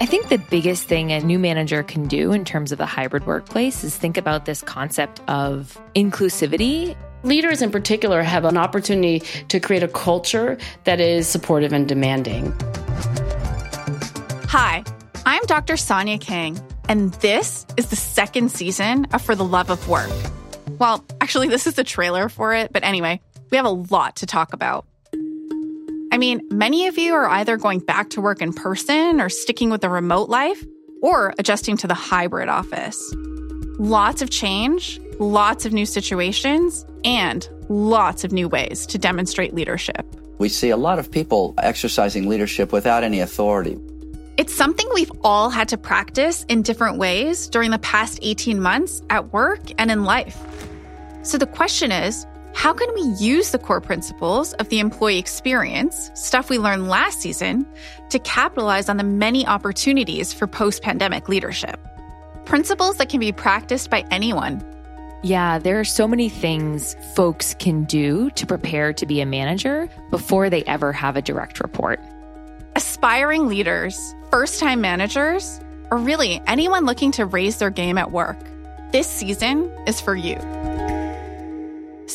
I think the biggest thing a new manager can do in terms of the hybrid workplace is think about this concept of inclusivity. Leaders in particular have an opportunity to create a culture that is supportive and demanding. Hi, I'm Dr. Sonia King, and this is the second season of For the Love of Work. Well, actually, this is the trailer for it, but anyway, we have a lot to talk about. I mean, many of you are either going back to work in person or sticking with the remote life or adjusting to the hybrid office. Lots of change, lots of new situations, and lots of new ways to demonstrate leadership. We see a lot of people exercising leadership without any authority. It's something we've all had to practice in different ways during the past 18 months at work and in life. So the question is, how can we use the core principles of the employee experience, stuff we learned last season, to capitalize on the many opportunities for post pandemic leadership? Principles that can be practiced by anyone. Yeah, there are so many things folks can do to prepare to be a manager before they ever have a direct report. Aspiring leaders, first time managers, or really anyone looking to raise their game at work, this season is for you.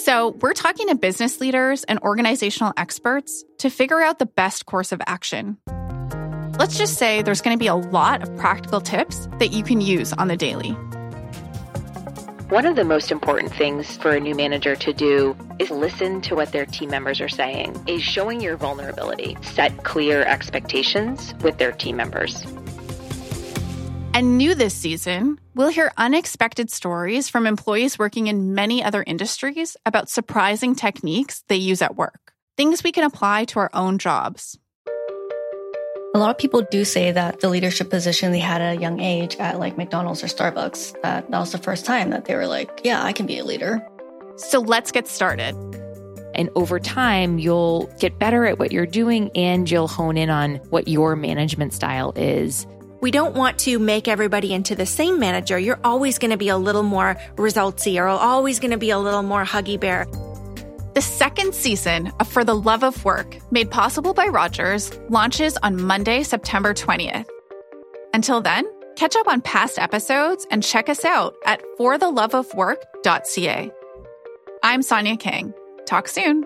So, we're talking to business leaders and organizational experts to figure out the best course of action. Let's just say there's going to be a lot of practical tips that you can use on the daily. One of the most important things for a new manager to do is listen to what their team members are saying, is showing your vulnerability, set clear expectations with their team members. And new this season, we'll hear unexpected stories from employees working in many other industries about surprising techniques they use at work, things we can apply to our own jobs. A lot of people do say that the leadership position they had at a young age at like McDonald's or Starbucks, that, that was the first time that they were like, yeah, I can be a leader. So let's get started. And over time, you'll get better at what you're doing and you'll hone in on what your management style is we don't want to make everybody into the same manager. You're always going to be a little more resultsy or always going to be a little more huggy bear. The second season of For the Love of Work, made possible by Rogers, launches on Monday, September 20th. Until then, catch up on past episodes and check us out at fortheloveofwork.ca. I'm Sonia King. Talk soon.